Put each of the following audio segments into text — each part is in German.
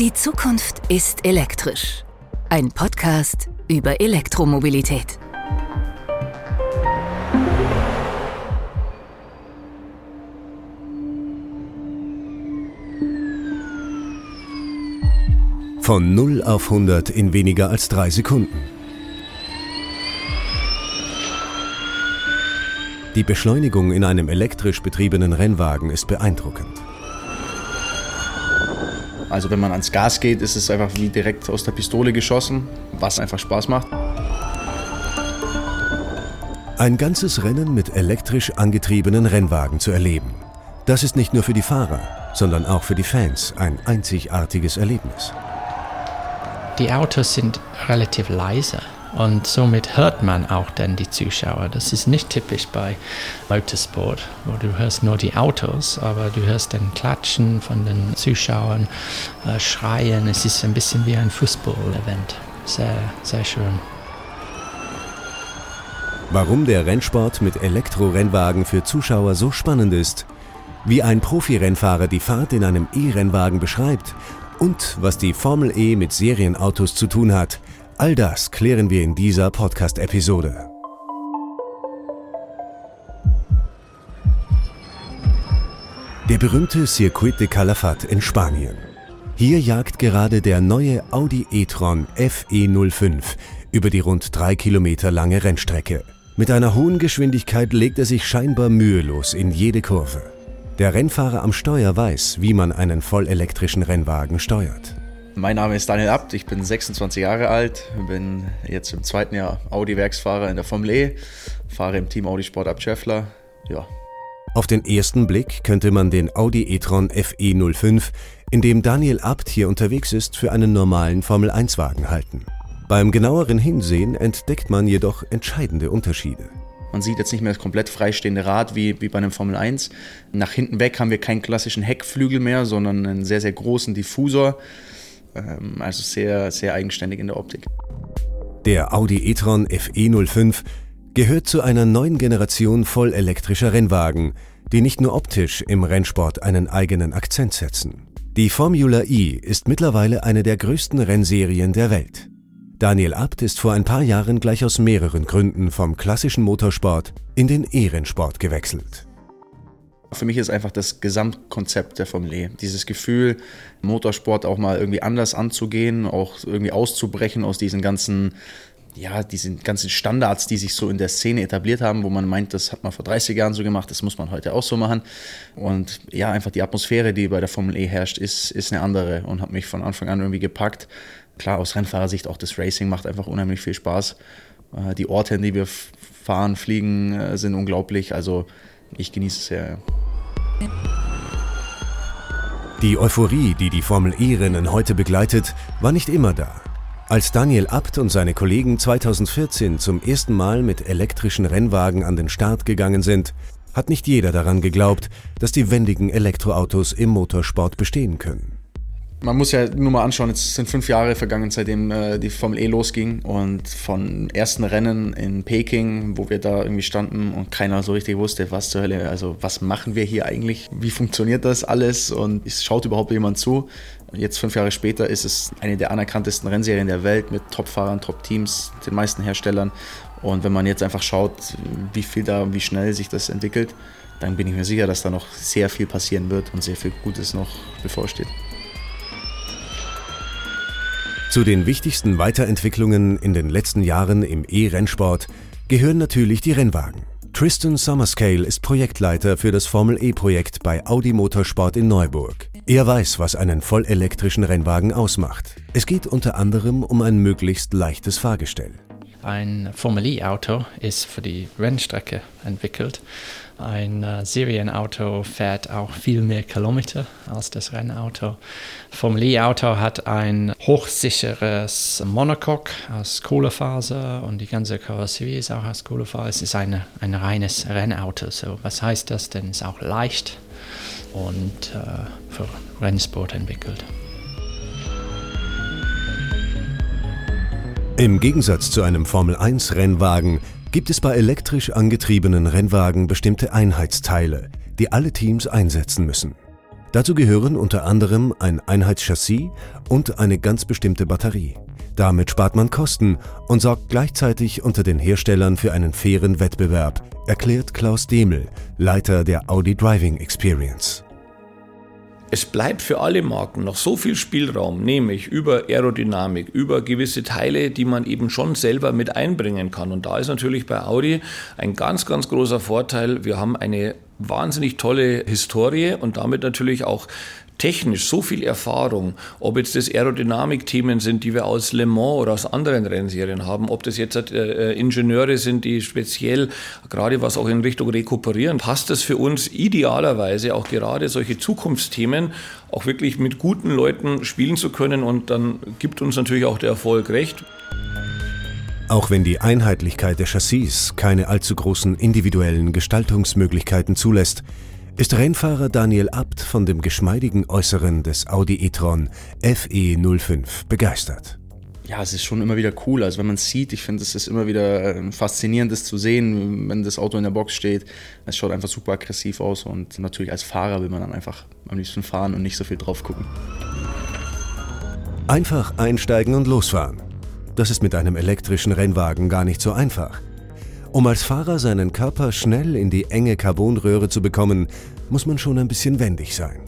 Die Zukunft ist elektrisch. Ein Podcast über Elektromobilität. Von 0 auf 100 in weniger als drei Sekunden. Die Beschleunigung in einem elektrisch betriebenen Rennwagen ist beeindruckend. Also wenn man ans Gas geht, ist es einfach wie direkt aus der Pistole geschossen, was einfach Spaß macht. Ein ganzes Rennen mit elektrisch angetriebenen Rennwagen zu erleben. Das ist nicht nur für die Fahrer, sondern auch für die Fans ein einzigartiges Erlebnis. Die Autos sind relativ leise und somit hört man auch dann die Zuschauer. Das ist nicht typisch bei Motorsport, wo du hörst nur die Autos, aber du hörst den Klatschen von den Zuschauern, äh, Schreien. Es ist ein bisschen wie ein Fußball-Event. Sehr, sehr schön. Warum der Rennsport mit Elektrorennwagen für Zuschauer so spannend ist, wie ein Profirennfahrer die Fahrt in einem E-Rennwagen beschreibt und was die Formel E mit Serienautos zu tun hat, all das klären wir in dieser Podcast-Episode. Der berühmte Circuit de Calafat in Spanien. Hier jagt gerade der neue Audi e-tron FE05 über die rund drei Kilometer lange Rennstrecke. Mit einer hohen Geschwindigkeit legt er sich scheinbar mühelos in jede Kurve. Der Rennfahrer am Steuer weiß, wie man einen vollelektrischen Rennwagen steuert. Mein Name ist Daniel Abt, ich bin 26 Jahre alt, bin jetzt im zweiten Jahr Audi-Werksfahrer in der Formel E, fahre im Team Audi Sport Abt Scheffler. Ja. Auf den ersten Blick könnte man den Audi e-tron FE05, in dem Daniel Abt hier unterwegs ist, für einen normalen Formel-1-Wagen halten. Beim genaueren Hinsehen entdeckt man jedoch entscheidende Unterschiede. Man sieht jetzt nicht mehr das komplett freistehende Rad wie, wie bei einem Formel 1. Nach hinten weg haben wir keinen klassischen Heckflügel mehr, sondern einen sehr, sehr großen Diffusor. Ähm, also sehr, sehr eigenständig in der Optik. Der Audi e-tron FE05 gehört zu einer neuen Generation vollelektrischer Rennwagen, die nicht nur optisch im Rennsport einen eigenen Akzent setzen. Die Formula E ist mittlerweile eine der größten Rennserien der Welt. Daniel Abt ist vor ein paar Jahren gleich aus mehreren Gründen vom klassischen Motorsport in den Ehrensport gewechselt. Für mich ist einfach das Gesamtkonzept der Formel E. Dieses Gefühl, Motorsport auch mal irgendwie anders anzugehen, auch irgendwie auszubrechen aus diesen ganzen, ja, diesen ganzen Standards, die sich so in der Szene etabliert haben, wo man meint, das hat man vor 30 Jahren so gemacht, das muss man heute auch so machen. Und ja, einfach die Atmosphäre, die bei der Formel E herrscht, ist, ist eine andere und hat mich von Anfang an irgendwie gepackt klar, aus Rennfahrersicht auch das Racing macht einfach unheimlich viel Spaß. Äh, die Orte, in die wir fahren, fliegen, äh, sind unglaublich. Also ich genieße es sehr. Die Euphorie, die die Formel E-Rennen heute begleitet, war nicht immer da. Als Daniel Abt und seine Kollegen 2014 zum ersten Mal mit elektrischen Rennwagen an den Start gegangen sind, hat nicht jeder daran geglaubt, dass die wendigen Elektroautos im Motorsport bestehen können man muss ja nur mal anschauen, jetzt sind fünf Jahre vergangen, seitdem äh, die Formel E losging und von ersten Rennen in Peking, wo wir da irgendwie standen und keiner so richtig wusste, was zur Hölle, also was machen wir hier eigentlich, wie funktioniert das alles und es schaut überhaupt jemand zu. Jetzt fünf Jahre später ist es eine der anerkanntesten Rennserien der Welt mit Top-Fahrern, Top-Teams, den meisten Herstellern und wenn man jetzt einfach schaut, wie viel da, wie schnell sich das entwickelt, dann bin ich mir sicher, dass da noch sehr viel passieren wird und sehr viel Gutes noch bevorsteht. Zu den wichtigsten Weiterentwicklungen in den letzten Jahren im E-Rennsport gehören natürlich die Rennwagen. Tristan Summerscale ist Projektleiter für das Formel E-Projekt bei Audi Motorsport in Neuburg. Er weiß, was einen vollelektrischen Rennwagen ausmacht. Es geht unter anderem um ein möglichst leichtes Fahrgestell. Ein Formel E-Auto ist für die Rennstrecke entwickelt ein äh, Serienauto fährt auch viel mehr Kilometer als das Rennauto. Formel E-Auto hat ein hochsicheres Monocoque aus Kohlefaser und die ganze Karosserie ist auch aus Kohlefaser. Es ist eine, ein reines Rennauto. So, was heißt das denn? Es ist auch leicht und äh, für Rennsport entwickelt. Im Gegensatz zu einem Formel-1-Rennwagen gibt es bei elektrisch angetriebenen Rennwagen bestimmte Einheitsteile, die alle Teams einsetzen müssen. Dazu gehören unter anderem ein Einheitschassis und eine ganz bestimmte Batterie. Damit spart man Kosten und sorgt gleichzeitig unter den Herstellern für einen fairen Wettbewerb, erklärt Klaus Demel, Leiter der Audi Driving Experience. Es bleibt für alle Marken noch so viel Spielraum, nämlich über Aerodynamik, über gewisse Teile, die man eben schon selber mit einbringen kann. Und da ist natürlich bei Audi ein ganz, ganz großer Vorteil. Wir haben eine wahnsinnig tolle Historie und damit natürlich auch technisch so viel Erfahrung, ob jetzt das Aerodynamik-Themen sind, die wir aus Le Mans oder aus anderen Rennserien haben, ob das jetzt äh, Ingenieure sind, die speziell, gerade was auch in Richtung Rekuperieren, passt das für uns idealerweise auch gerade solche Zukunftsthemen auch wirklich mit guten Leuten spielen zu können und dann gibt uns natürlich auch der Erfolg recht. Auch wenn die Einheitlichkeit der Chassis keine allzu großen individuellen Gestaltungsmöglichkeiten zulässt, ist Rennfahrer Daniel Abt von dem geschmeidigen Äußeren des Audi e-tron FE05 begeistert. Ja, es ist schon immer wieder cool. Also wenn man es sieht, ich finde, es ist immer wieder ähm, faszinierend, das zu sehen, wenn das Auto in der Box steht. Es schaut einfach super aggressiv aus und natürlich als Fahrer will man dann einfach am liebsten fahren und nicht so viel drauf gucken. Einfach einsteigen und losfahren. Das ist mit einem elektrischen Rennwagen gar nicht so einfach. Um als Fahrer seinen Körper schnell in die enge Carbonröhre zu bekommen, muss man schon ein bisschen wendig sein.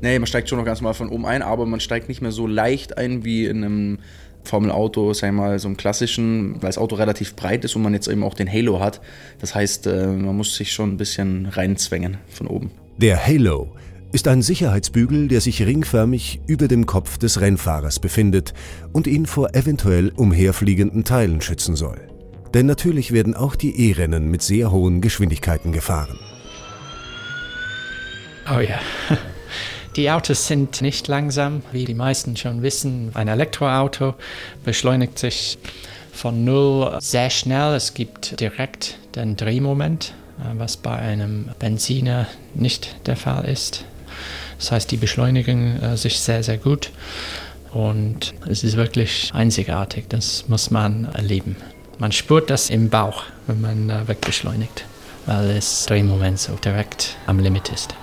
Nee, man steigt schon noch ganz mal von oben ein, aber man steigt nicht mehr so leicht ein wie in einem Formel-Auto, sagen wir mal, so einem klassischen, weil das Auto relativ breit ist und man jetzt eben auch den Halo hat. Das heißt, äh, man muss sich schon ein bisschen reinzwängen von oben. Der Halo ist ein Sicherheitsbügel, der sich ringförmig über dem Kopf des Rennfahrers befindet und ihn vor eventuell umherfliegenden Teilen schützen soll. Denn natürlich werden auch die E-Rennen mit sehr hohen Geschwindigkeiten gefahren. Oh ja. Die Autos sind nicht langsam, wie die meisten schon wissen. Ein Elektroauto beschleunigt sich von null sehr schnell. Es gibt direkt den Drehmoment, äh, was bei einem Benziner nicht der Fall ist. Das heißt, die beschleunigen äh, sich sehr, sehr gut. Und es ist wirklich einzigartig. Das muss man erleben. Man spürt das im Bauch, wenn man wegbeschleunigt, weil das Drehmoment so direkt am Limit ist.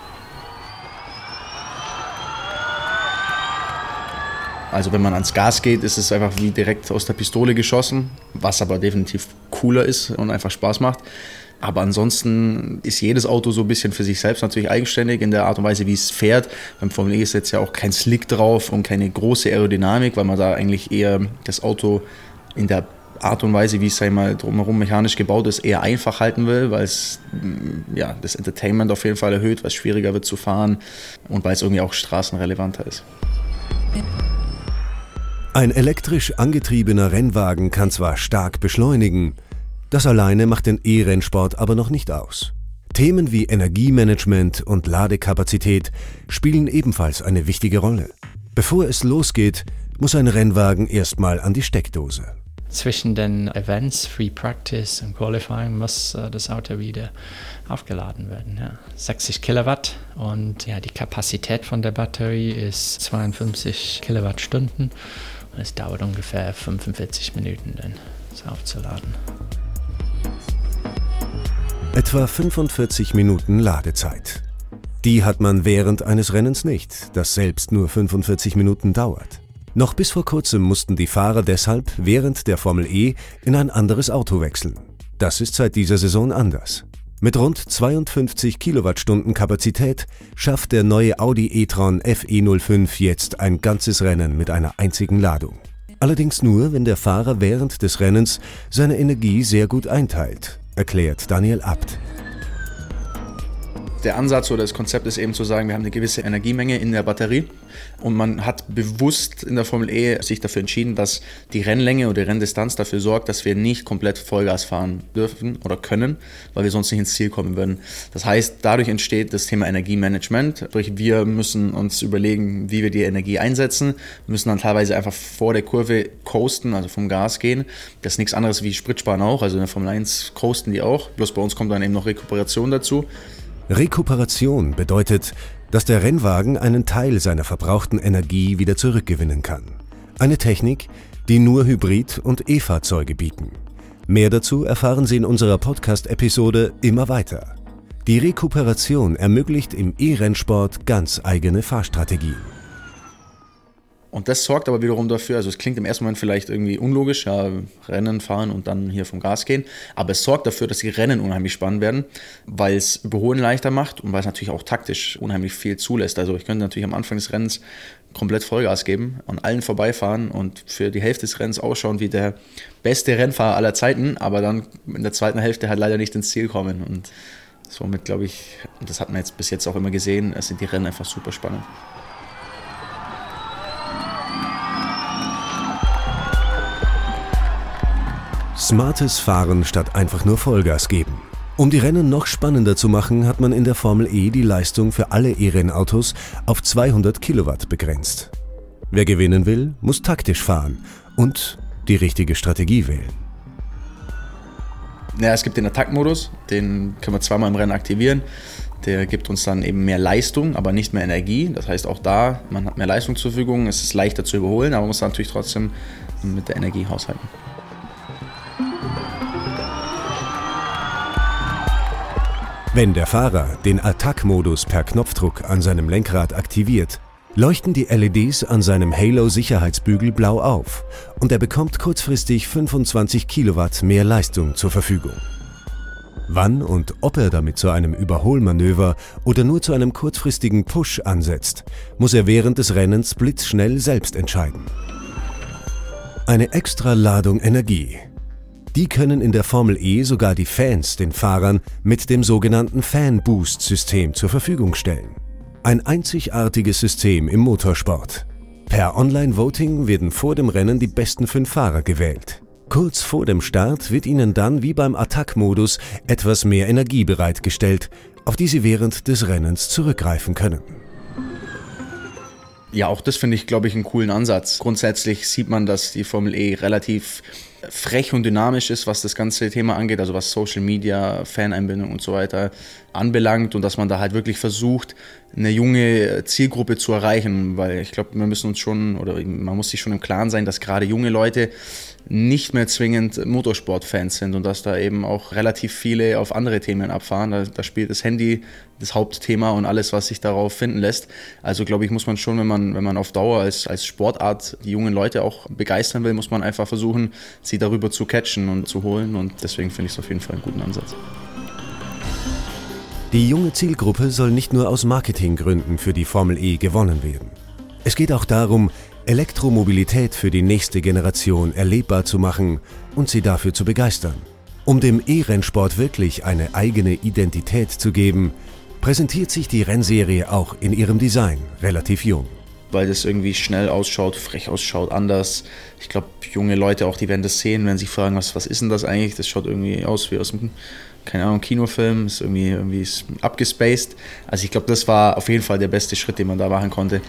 Also wenn man ans Gas geht, ist es einfach wie direkt aus der Pistole geschossen, was aber definitiv cooler ist und einfach Spaß macht. Aber ansonsten ist jedes Auto so ein bisschen für sich selbst natürlich eigenständig in der Art und Weise, wie es fährt. Beim Formel E ist jetzt ja auch kein Slick drauf und keine große Aerodynamik, weil man da eigentlich eher das Auto in der Art und Weise, wie es einmal drumherum mechanisch gebaut ist, eher einfach halten will, weil es mm, ja, das Entertainment auf jeden Fall erhöht, weil es schwieriger wird zu fahren und weil es irgendwie auch straßenrelevanter ist. Ein elektrisch angetriebener Rennwagen kann zwar stark beschleunigen, das alleine macht den E-Rennsport aber noch nicht aus. Themen wie Energiemanagement und Ladekapazität spielen ebenfalls eine wichtige Rolle. Bevor es losgeht, muss ein Rennwagen erstmal an die Steckdose zwischen den Events, Free Practice und Qualifying muss äh, das Auto wieder aufgeladen werden. Ja. 60 Kilowatt und ja, die Kapazität von der Batterie ist 52 Kilowattstunden und es dauert ungefähr 45 Minuten, dann es aufzuladen. Etwa 45 Minuten Ladezeit. Die hat man während eines Rennens nicht, das selbst nur 45 Minuten dauert. Noch bis vor kurzem mussten die Fahrer deshalb während der Formel E in ein anderes Auto wechseln. Das ist seit dieser Saison anders. Mit rund 52 Kilowattstunden Kapazität schafft der neue Audi e-tron FE05 jetzt ein ganzes Rennen mit einer einzigen Ladung. Allerdings nur, wenn der Fahrer während des Rennens seine Energie sehr gut einteilt, erklärt Daniel Abt der Ansatz oder das Konzept ist eben zu sagen, wir haben eine gewisse Energiemenge in der Batterie und man hat bewusst in der Formel E sich dafür entschieden, dass die Rennlänge oder die Renndistanz dafür sorgt, dass wir nicht komplett Vollgas fahren dürfen oder können, weil wir sonst nicht ins Ziel kommen würden. Das heißt, dadurch entsteht das Thema Energiemanagement. Sprich, wir müssen uns überlegen, wie wir die Energie einsetzen. Wir müssen dann teilweise einfach vor der Kurve coasten, also vom Gas gehen. Das ist nichts anderes wie Spritsparen auch. Also in der Formel 1 coasten die auch. Bloß bei uns kommt dann eben noch Rekuperation dazu. Rekuperation bedeutet, dass der Rennwagen einen Teil seiner verbrauchten Energie wieder zurückgewinnen kann. Eine Technik, die nur Hybrid- und E-Fahrzeuge bieten. Mehr dazu erfahren Sie in unserer Podcast-Episode Immer weiter. Die Rekuperation ermöglicht im E-Rennsport ganz eigene Fahrstrategien. Und das sorgt aber wiederum dafür, also es klingt im ersten Moment vielleicht irgendwie unlogisch, ja, Rennen fahren und dann hier vom Gas gehen, aber es sorgt dafür, dass die Rennen unheimlich spannend werden, weil es Überholen leichter macht und weil es natürlich auch taktisch unheimlich viel zulässt. Also ich könnte natürlich am Anfang des Rennens komplett Vollgas geben, an allen vorbeifahren und für die Hälfte des Rennens ausschauen wie der beste Rennfahrer aller Zeiten, aber dann in der zweiten Hälfte halt leider nicht ins Ziel kommen und somit glaube ich, und das hat man jetzt bis jetzt auch immer gesehen, es sind die Rennen einfach super spannend. Smartes Fahren statt einfach nur Vollgas geben. Um die Rennen noch spannender zu machen, hat man in der Formel E die Leistung für alle E-Rennautos auf 200 Kilowatt begrenzt. Wer gewinnen will, muss taktisch fahren und die richtige Strategie wählen. Ja, es gibt den Attack-Modus, den können wir zweimal im Rennen aktivieren. Der gibt uns dann eben mehr Leistung, aber nicht mehr Energie. Das heißt auch da, man hat mehr Leistung zur Verfügung, es ist leichter zu überholen, aber man muss natürlich trotzdem mit der Energie haushalten. Wenn der Fahrer den Attack-Modus per Knopfdruck an seinem Lenkrad aktiviert, leuchten die LEDs an seinem Halo-Sicherheitsbügel blau auf und er bekommt kurzfristig 25 Kilowatt mehr Leistung zur Verfügung. Wann und ob er damit zu einem Überholmanöver oder nur zu einem kurzfristigen Push ansetzt, muss er während des Rennens blitzschnell selbst entscheiden. Eine extra Ladung Energie die können in der Formel E sogar die Fans den Fahrern mit dem sogenannten Fan-Boost-System zur Verfügung stellen. Ein einzigartiges System im Motorsport. Per Online-Voting werden vor dem Rennen die besten fünf Fahrer gewählt. Kurz vor dem Start wird ihnen dann wie beim Attack-Modus etwas mehr Energie bereitgestellt, auf die sie während des Rennens zurückgreifen können. Ja, auch das finde ich, glaube ich, einen coolen Ansatz. Grundsätzlich sieht man, dass die Formel E relativ frech und dynamisch ist, was das ganze Thema angeht, also was Social Media, Faneinbindung und so weiter anbelangt und dass man da halt wirklich versucht, eine junge Zielgruppe zu erreichen, weil ich glaube, wir müssen uns schon oder man muss sich schon im Klaren sein, dass gerade junge Leute nicht mehr zwingend Motorsportfans sind und dass da eben auch relativ viele auf andere Themen abfahren. Da, da, spielt das Handy das Hauptthema und alles, was sich darauf finden lässt. Also glaube ich, muss man schon, wenn man, wenn man auf Dauer als, als Sportart die jungen Leute auch begeistern will, muss man einfach versuchen, sie darüber zu catchen und zu holen. Und deswegen finde ich es auf jeden Fall einen guten Ansatz. Die junge Zielgruppe soll nicht nur aus Marketinggründen für die Formel E gewonnen werden. Es geht auch darum, Elektromobilität für die nächste Generation erlebbar zu machen und sie dafür zu begeistern. Um dem E-Rennsport wirklich eine eigene Identität zu geben, präsentiert sich die Rennserie auch in ihrem Design relativ jung. Weil das irgendwie schnell ausschaut, frech ausschaut, anders. Ich glaube, junge Leute auch, die werden das sehen, wenn sie fragen, was, was ist denn das eigentlich? Das schaut irgendwie aus wie aus dem keine Ahnung, Kinofilm, ist irgendwie, irgendwie ist abgespaced. Also ich glaube, das war auf jeden Fall der beste Schritt, den man da machen konnte.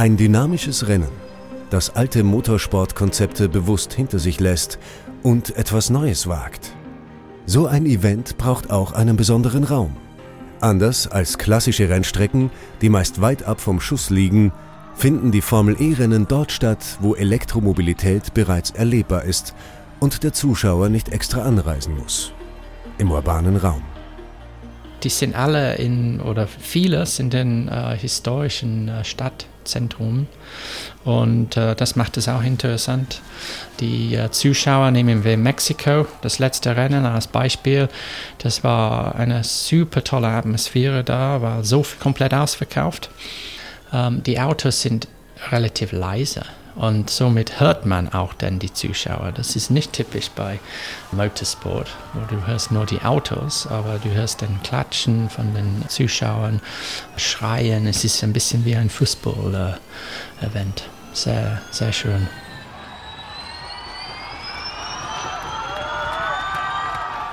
Ein dynamisches Rennen, das alte Motorsportkonzepte bewusst hinter sich lässt und etwas Neues wagt. So ein Event braucht auch einen besonderen Raum. Anders als klassische Rennstrecken, die meist weit ab vom Schuss liegen, finden die Formel-E-Rennen dort statt, wo Elektromobilität bereits erlebbar ist und der Zuschauer nicht extra anreisen muss. Im urbanen Raum. Die sind alle in, oder viele sind in äh, historischen äh, Stadtzentren und äh, das macht es auch interessant. Die äh, Zuschauer nehmen wir Mexiko, das letzte Rennen als Beispiel. Das war eine super tolle Atmosphäre da, war so komplett ausverkauft. Ähm, die Autos sind relativ leise und somit hört man auch dann die Zuschauer. Das ist nicht typisch bei Motorsport, wo du hörst nur die Autos, aber du hörst den Klatschen von den Zuschauern, Schreien. Es ist ein bisschen wie ein Fußball-Event. Sehr, sehr schön.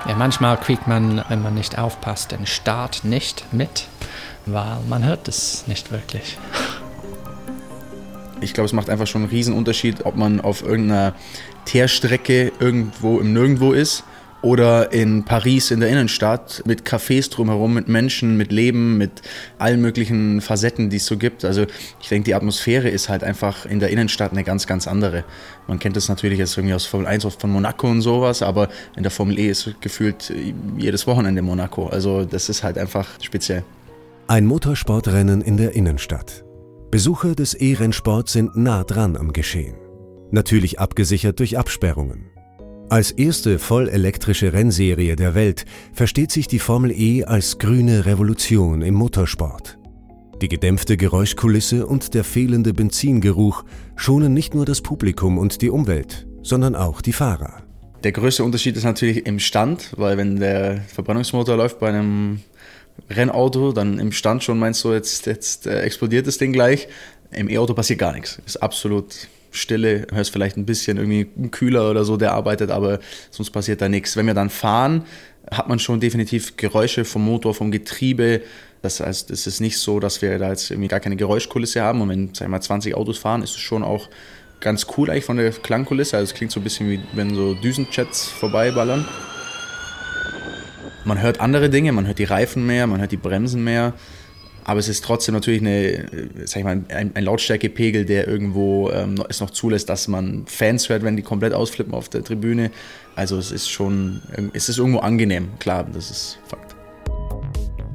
Ja, manchmal kriegt man, wenn man nicht aufpasst, den Start nicht mit weil man hört es nicht wirklich. Ich glaube, es macht einfach schon einen riesen Unterschied, ob man auf irgendeiner Teerstrecke irgendwo im Nirgendwo ist oder in Paris in der Innenstadt mit Cafés drumherum, mit Menschen, mit Leben, mit allen möglichen Facetten, die es so gibt. Also ich denke, die Atmosphäre ist halt einfach in der Innenstadt eine ganz, ganz andere. Man kennt das natürlich jetzt irgendwie aus Formel 1 von Monaco und sowas, aber in der Formel E ist gefühlt jedes Wochenende Monaco. Also das ist halt einfach speziell. Ein Motorsportrennen in der Innenstadt. Besucher des E-Rennsports sind nah dran am Geschehen. Natürlich abgesichert durch Absperrungen. Als erste vollelektrische Rennserie der Welt versteht sich die Formel E als grüne Revolution im Motorsport. Die gedämpfte Geräuschkulisse und der fehlende Benzingeruch schonen nicht nur das Publikum und die Umwelt, sondern auch die Fahrer. Der größte Unterschied ist natürlich im Stand, weil wenn der Verbrennungsmotor läuft bei einem Rennauto, dann im Stand schon meinst du, jetzt, jetzt äh, explodiert das Ding gleich. Im E-Auto passiert gar nichts. Ist absolut Stille, hörst vielleicht ein bisschen irgendwie einen Kühler oder so, der arbeitet, aber sonst passiert da nichts. Wenn wir dann fahren, hat man schon definitiv Geräusche vom Motor, vom Getriebe. Das heißt, es ist nicht so, dass wir da jetzt irgendwie gar keine Geräuschkulisse haben. Und wenn, wir mal, 20 Autos fahren, ist es schon auch ganz cool eigentlich von der Klangkulisse. Also es klingt so ein bisschen wie wenn so Düsenjets vorbeiballern. Man hört andere Dinge, man hört die Reifen mehr, man hört die Bremsen mehr. Aber es ist trotzdem natürlich eine, sag ich mal, ein, ein Lautstärkepegel, der irgendwo ähm, es noch zulässt, dass man Fans hört, wenn die komplett ausflippen auf der Tribüne. Also es ist schon, es ist irgendwo angenehm, klar, das ist Fakt.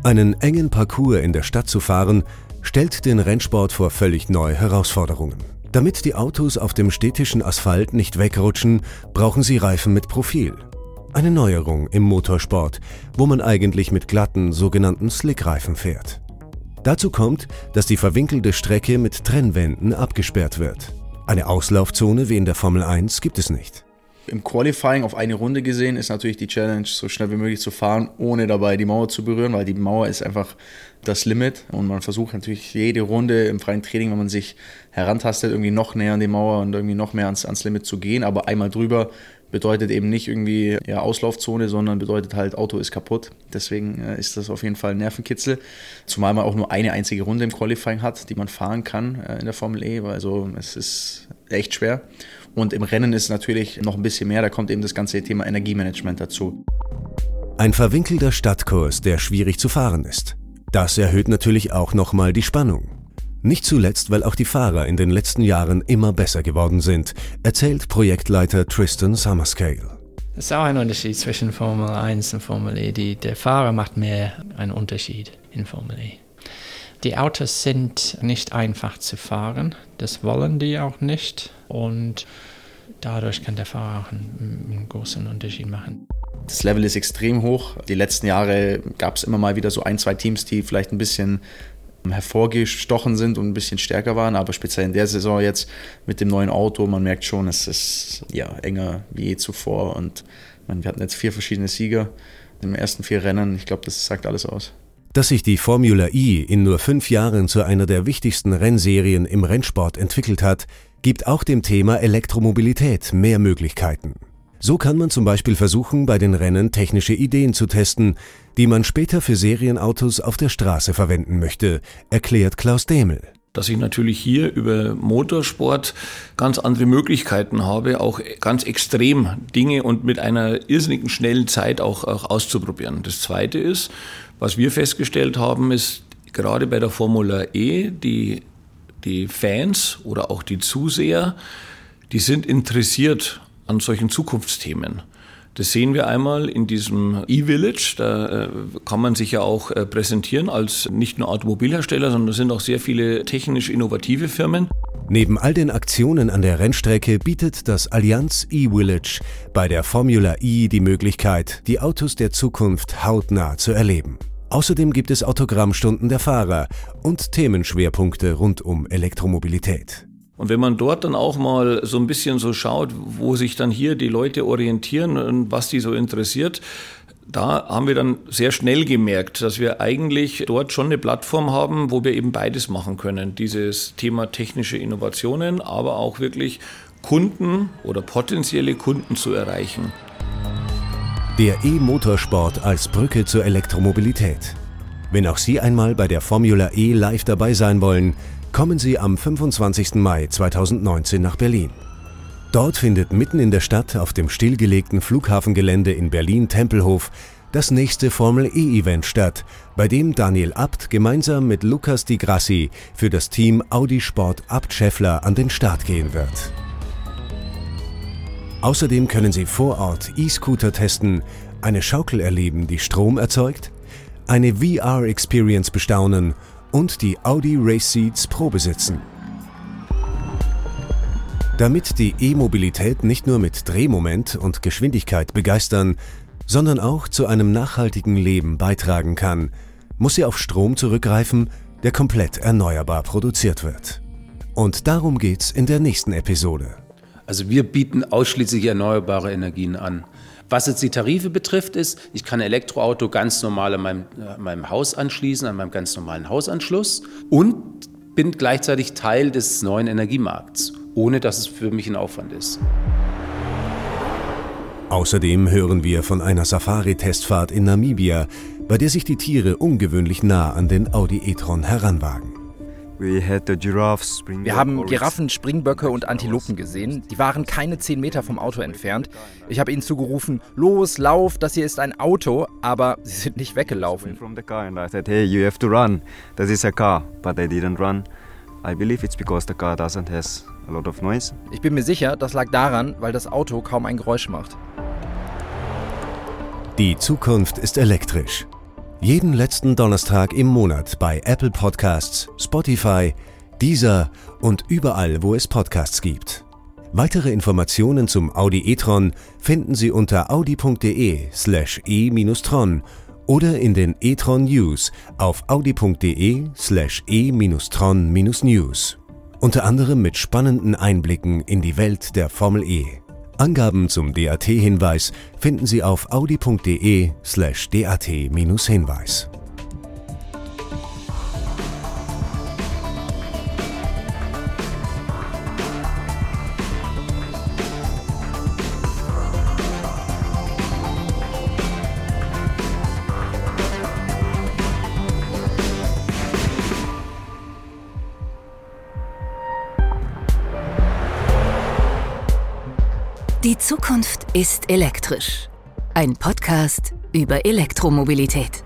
Einen engen Parcours in der Stadt zu fahren, stellt den Rennsport vor völlig neue Herausforderungen. Damit die Autos auf dem städtischen Asphalt nicht wegrutschen, brauchen sie Reifen mit Profil. Eine Neuerung im Motorsport, wo man eigentlich mit glatten sogenannten Slickreifen fährt. Dazu kommt, dass die verwinkelte Strecke mit Trennwänden abgesperrt wird. Eine Auslaufzone wie in der Formel 1 gibt es nicht. Im Qualifying auf eine Runde gesehen ist natürlich die Challenge, so schnell wie möglich zu fahren, ohne dabei die Mauer zu berühren, weil die Mauer ist einfach das Limit und man versucht natürlich jede Runde im freien Training, wenn man sich herantastet, irgendwie noch näher an die Mauer und irgendwie noch mehr ans, ans Limit zu gehen, aber einmal drüber bedeutet eben nicht irgendwie ja, Auslaufzone, sondern bedeutet halt, Auto ist kaputt. Deswegen äh, ist das auf jeden Fall ein Nervenkitzel. Zumal man auch nur eine einzige Runde im Qualifying hat, die man fahren kann äh, in der Formel E. Also es ist echt schwer. Und im Rennen ist natürlich noch ein bisschen mehr. Da kommt eben das ganze Thema Energiemanagement dazu. Ein verwinkelter Stadtkurs, der schwierig zu fahren ist. Das erhöht natürlich auch nochmal die Spannung. Nicht zuletzt, weil auch die Fahrer in den letzten Jahren immer besser geworden sind, erzählt Projektleiter Tristan Summerscale. Es ist auch ein Unterschied zwischen Formel 1 und Formel E. Die, der Fahrer macht mehr einen Unterschied in Formel E. Die Autos sind nicht einfach zu fahren, das wollen die auch nicht und dadurch kann der Fahrer auch einen, einen großen Unterschied machen. Das Level ist extrem hoch. Die letzten Jahre gab es immer mal wieder so ein, zwei Teams, die vielleicht ein bisschen hervorgestochen sind und ein bisschen stärker waren, aber speziell in der Saison jetzt mit dem neuen Auto, man merkt schon, es ist ja enger wie je zuvor und man, wir hatten jetzt vier verschiedene Sieger in den ersten vier Rennen, ich glaube, das sagt alles aus. Dass sich die Formula E in nur fünf Jahren zu einer der wichtigsten Rennserien im Rennsport entwickelt hat, gibt auch dem Thema Elektromobilität mehr Möglichkeiten. So kann man zum Beispiel versuchen, bei den Rennen technische Ideen zu testen, die man später für Serienautos auf der Straße verwenden möchte, erklärt Klaus Dämel dass ich natürlich hier über Motorsport ganz andere Möglichkeiten habe, auch ganz extrem Dinge und mit einer irrsinnigen schnellen Zeit auch, auch auszuprobieren. Das Zweite ist, was wir festgestellt haben, ist gerade bei der Formula E, die, die Fans oder auch die Zuseher, die sind interessiert an solchen Zukunftsthemen. Das sehen wir einmal in diesem E-Village. Da äh, kann man sich ja auch äh, präsentieren als nicht nur Automobilhersteller, sondern es sind auch sehr viele technisch innovative Firmen. Neben all den Aktionen an der Rennstrecke bietet das Allianz E-Village bei der Formula E die Möglichkeit, die Autos der Zukunft hautnah zu erleben. Außerdem gibt es Autogrammstunden der Fahrer und Themenschwerpunkte rund um Elektromobilität. Und wenn man dort dann auch mal so ein bisschen so schaut, wo sich dann hier die Leute orientieren und was die so interessiert, da haben wir dann sehr schnell gemerkt, dass wir eigentlich dort schon eine Plattform haben, wo wir eben beides machen können. Dieses Thema technische Innovationen, aber auch wirklich Kunden oder potenzielle Kunden zu erreichen. Der E-Motorsport als Brücke zur Elektromobilität. Wenn auch Sie einmal bei der Formula E live dabei sein wollen, kommen Sie am 25. Mai 2019 nach Berlin. Dort findet mitten in der Stadt auf dem stillgelegten Flughafengelände in Berlin-Tempelhof das nächste Formel E-Event statt, bei dem Daniel Abt gemeinsam mit Lukas Di Grassi für das Team Audi Sport Abt Scheffler an den Start gehen wird. Außerdem können Sie vor Ort E-Scooter testen, eine Schaukel erleben, die Strom erzeugt, eine VR-Experience bestaunen und die Audi Race Seats Pro besitzen. Damit die E-Mobilität nicht nur mit Drehmoment und Geschwindigkeit begeistern, sondern auch zu einem nachhaltigen Leben beitragen kann, muss sie auf Strom zurückgreifen, der komplett erneuerbar produziert wird. Und darum geht's in der nächsten Episode. Also wir bieten ausschließlich erneuerbare Energien an. Was jetzt die Tarife betrifft, ist, ich kann Elektroauto ganz normal an meinem, an meinem Haus anschließen, an meinem ganz normalen Hausanschluss und bin gleichzeitig Teil des neuen Energiemarkts, ohne dass es für mich ein Aufwand ist. Außerdem hören wir von einer Safari-Testfahrt in Namibia, bei der sich die Tiere ungewöhnlich nah an den Audi e-tron heranwagen. Wir haben Giraffen, Springböcke und Antilopen gesehen. Die waren keine 10 Meter vom Auto entfernt. Ich habe ihnen zugerufen, los, lauf, das hier ist ein Auto, aber sie sind nicht weggelaufen. Ich bin mir sicher, das lag daran, weil das Auto kaum ein Geräusch macht. Die Zukunft ist elektrisch. Jeden letzten Donnerstag im Monat bei Apple Podcasts, Spotify, Deezer und überall, wo es Podcasts gibt. Weitere Informationen zum Audi e-tron finden Sie unter audi.de slash e-tron oder in den e-tron News auf audi.de slash e-tron-news. Unter anderem mit spannenden Einblicken in die Welt der Formel E. Angaben zum DAT-Hinweis finden Sie auf audi.de/dat-hinweis. ist elektrisch. Ein Podcast über Elektromobilität.